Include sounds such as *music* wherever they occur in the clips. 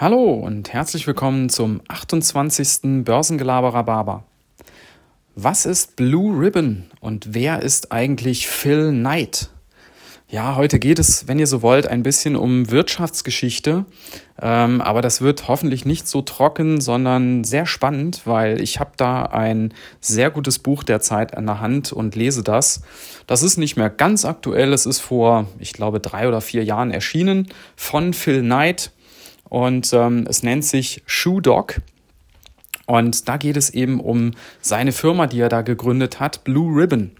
Hallo und herzlich willkommen zum 28. Börsengelaberer Barber. Was ist Blue Ribbon und wer ist eigentlich Phil Knight? Ja, heute geht es, wenn ihr so wollt, ein bisschen um Wirtschaftsgeschichte. Ähm, aber das wird hoffentlich nicht so trocken, sondern sehr spannend, weil ich habe da ein sehr gutes Buch derzeit an der Hand und lese das. Das ist nicht mehr ganz aktuell. Es ist vor, ich glaube, drei oder vier Jahren erschienen von Phil Knight. Und ähm, es nennt sich Shoe Dog. Und da geht es eben um seine Firma, die er da gegründet hat, Blue Ribbon.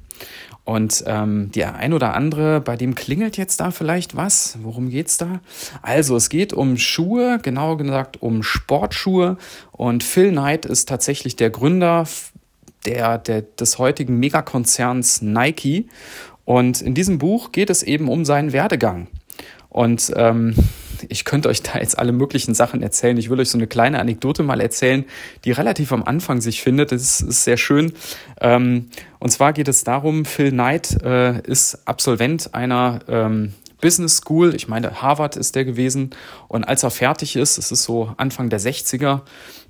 Und ähm, der ein oder andere, bei dem klingelt jetzt da vielleicht was. Worum geht's da? Also es geht um Schuhe, genauer gesagt um Sportschuhe. Und Phil Knight ist tatsächlich der Gründer der, der, des heutigen Megakonzerns Nike. Und in diesem Buch geht es eben um seinen Werdegang. Und ähm, ich könnte euch da jetzt alle möglichen Sachen erzählen. Ich will euch so eine kleine Anekdote mal erzählen, die relativ am Anfang sich findet. Das ist sehr schön. Ähm, und zwar geht es darum, Phil Knight äh, ist Absolvent einer ähm, Business School. Ich meine, Harvard ist der gewesen. Und als er fertig ist, es ist so Anfang der 60er,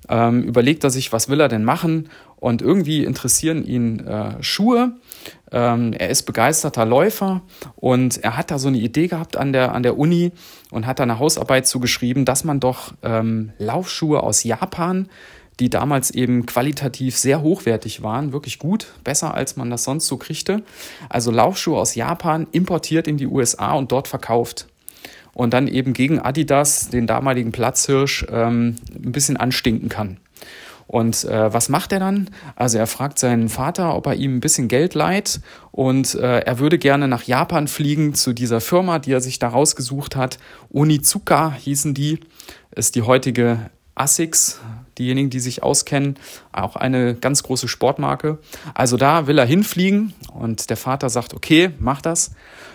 ähm, überlegt er sich, was will er denn machen? Und irgendwie interessieren ihn äh, Schuhe. Ähm, er ist begeisterter Läufer und er hat da so eine Idee gehabt an der, an der Uni und hat da eine Hausarbeit zugeschrieben, dass man doch ähm, Laufschuhe aus Japan die damals eben qualitativ sehr hochwertig waren, wirklich gut, besser als man das sonst so kriegte. Also Laufschuhe aus Japan importiert in die USA und dort verkauft. Und dann eben gegen Adidas, den damaligen Platzhirsch, ähm, ein bisschen anstinken kann. Und äh, was macht er dann? Also er fragt seinen Vater, ob er ihm ein bisschen Geld leiht und äh, er würde gerne nach Japan fliegen zu dieser Firma, die er sich da rausgesucht hat. Onizuka hießen die, ist die heutige Asics, diejenigen, die sich auskennen, auch eine ganz große Sportmarke. Also da will er hinfliegen und der Vater sagt, okay, mach das.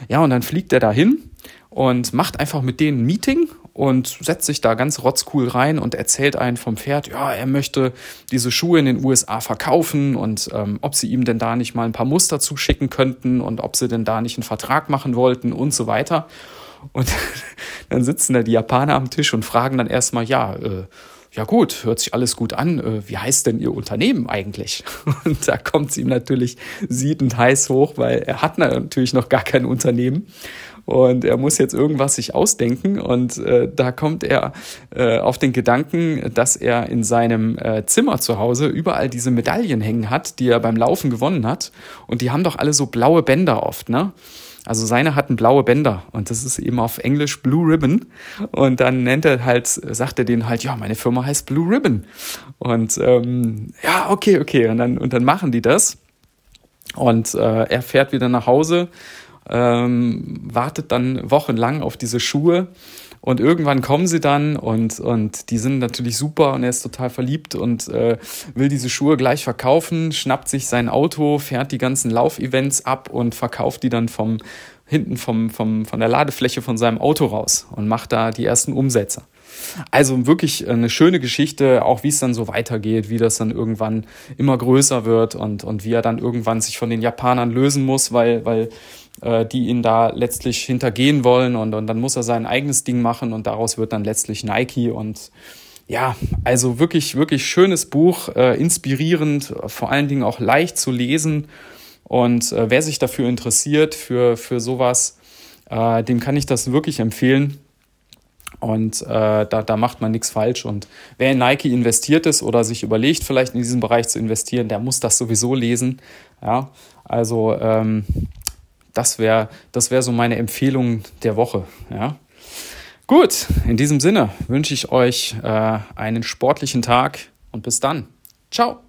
Ja, und dann fliegt er da hin und macht einfach mit denen ein Meeting und setzt sich da ganz rotzcool rein und erzählt einen vom Pferd, ja, er möchte diese Schuhe in den USA verkaufen und ähm, ob sie ihm denn da nicht mal ein paar Muster zuschicken könnten und ob sie denn da nicht einen Vertrag machen wollten und so weiter. Und *laughs* dann sitzen da die Japaner am Tisch und fragen dann erstmal, ja, äh, ja gut, hört sich alles gut an. Äh, wie heißt denn Ihr Unternehmen eigentlich? *laughs* Und da kommt es ihm natürlich siedend heiß hoch, weil er hat natürlich noch gar kein Unternehmen. Und er muss jetzt irgendwas sich ausdenken. Und äh, da kommt er äh, auf den Gedanken, dass er in seinem äh, Zimmer zu Hause überall diese Medaillen hängen hat, die er beim Laufen gewonnen hat. Und die haben doch alle so blaue Bänder oft, ne? Also seine hatten blaue Bänder und das ist eben auf Englisch Blue Ribbon. Und dann nennt er halt, sagt er denen halt, ja, meine Firma heißt Blue Ribbon. Und ähm, ja, okay, okay. Und dann, und dann machen die das. Und äh, er fährt wieder nach Hause, ähm, wartet dann wochenlang auf diese Schuhe und irgendwann kommen sie dann und, und die sind natürlich super und er ist total verliebt und äh, will diese Schuhe gleich verkaufen, schnappt sich sein Auto, fährt die ganzen Laufevents ab und verkauft die dann vom hinten vom, vom, von der Ladefläche von seinem Auto raus und macht da die ersten Umsätze. Also wirklich eine schöne Geschichte, auch wie es dann so weitergeht, wie das dann irgendwann immer größer wird und, und wie er dann irgendwann sich von den Japanern lösen muss, weil, weil äh, die ihn da letztlich hintergehen wollen und, und dann muss er sein eigenes Ding machen und daraus wird dann letztlich Nike und ja, also wirklich, wirklich schönes Buch, äh, inspirierend, vor allen Dingen auch leicht zu lesen. Und äh, wer sich dafür interessiert, für, für sowas, äh, dem kann ich das wirklich empfehlen. Und äh, da, da macht man nichts falsch. Und wer in Nike investiert ist oder sich überlegt, vielleicht in diesen Bereich zu investieren, der muss das sowieso lesen. Ja, also ähm, das wäre das wär so meine Empfehlung der Woche. Ja. Gut, in diesem Sinne wünsche ich euch äh, einen sportlichen Tag und bis dann. Ciao.